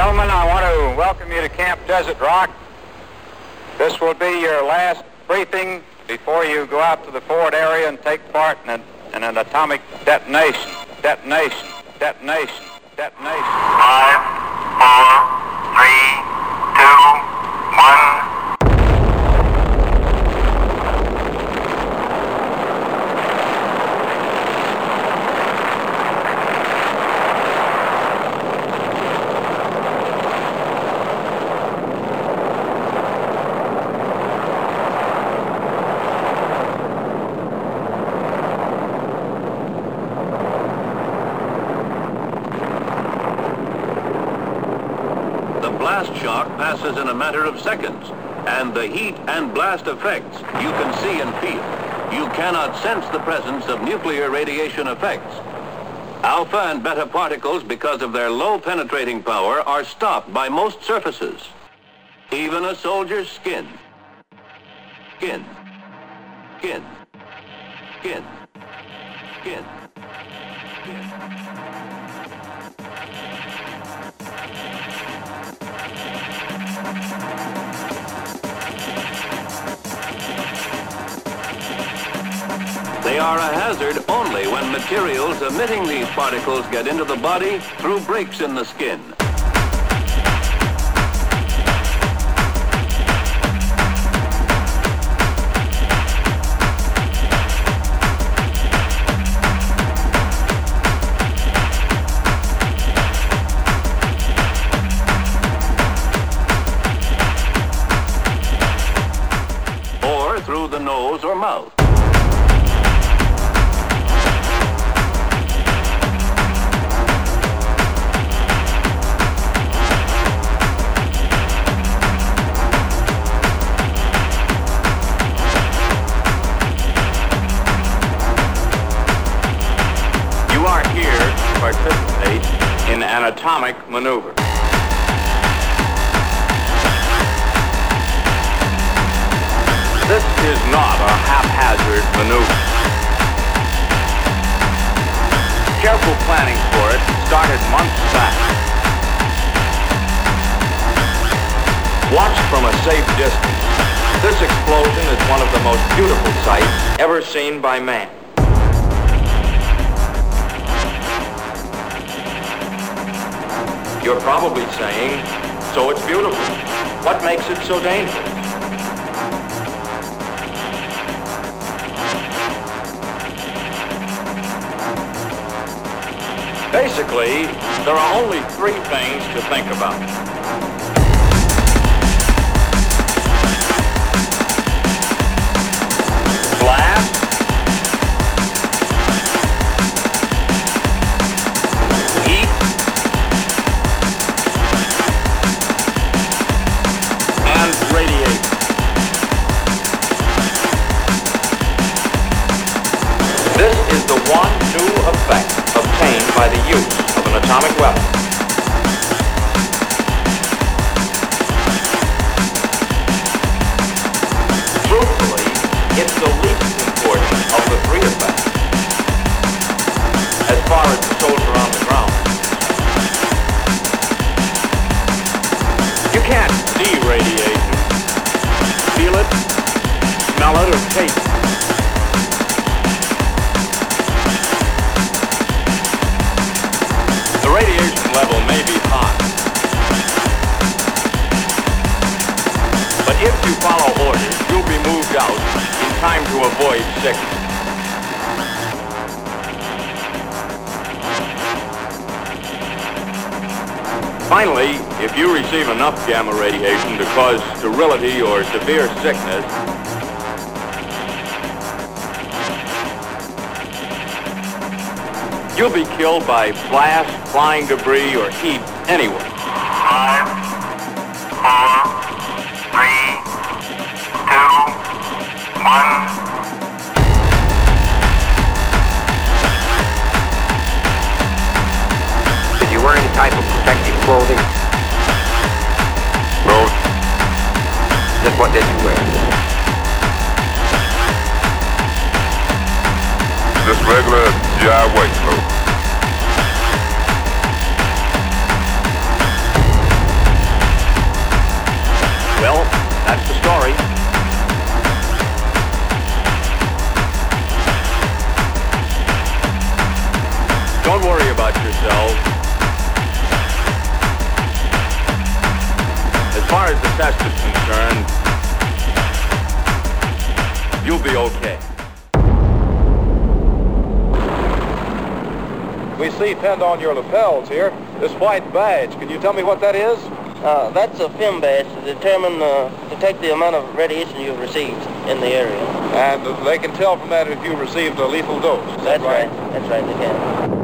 Gentlemen, I want to welcome you to Camp Desert Rock. This will be your last briefing before you go out to the forward area and take part in an, in an atomic detonation. Detonation. Detonation. Detonation. Five, four, three, two, one. The blast shock passes in a matter of seconds, and the heat and blast effects you can see and feel. You cannot sense the presence of nuclear radiation effects. Alpha and beta particles, because of their low penetrating power, are stopped by most surfaces. Even a soldier's skin. Skin. Skin. Skin. Skin. Skin. Are a hazard only when materials emitting these particles get into the body through breaks in the skin. Participate in an atomic maneuver. This is not a haphazard maneuver. Careful planning for it started months back. Watched from a safe distance, this explosion is one of the most beautiful sights ever seen by man. You're probably saying, so it's beautiful. What makes it so dangerous? Basically, there are only three things to think about. This is the one new effect obtained by the use of an atomic weapon. Truthfully, it's the least important of the three effects. As far as the soldier on the ground. You can't see radiation. Feel it, smell it, or taste it. To avoid sickness. Finally, if you receive enough gamma radiation to cause sterility or severe sickness, you'll be killed by blast, flying debris, or heat anyway. Five, just regular DIY flow. Well, that's the story. Don't worry about yourselves. As far as the test is concerned, you'll be okay. We see pinned on your lapels here this white badge. Can you tell me what that is? Uh, that's a film badge to determine, uh, detect the amount of radiation you've received in the area. And they can tell from that if you received a lethal dose. That's right. That's right, they can.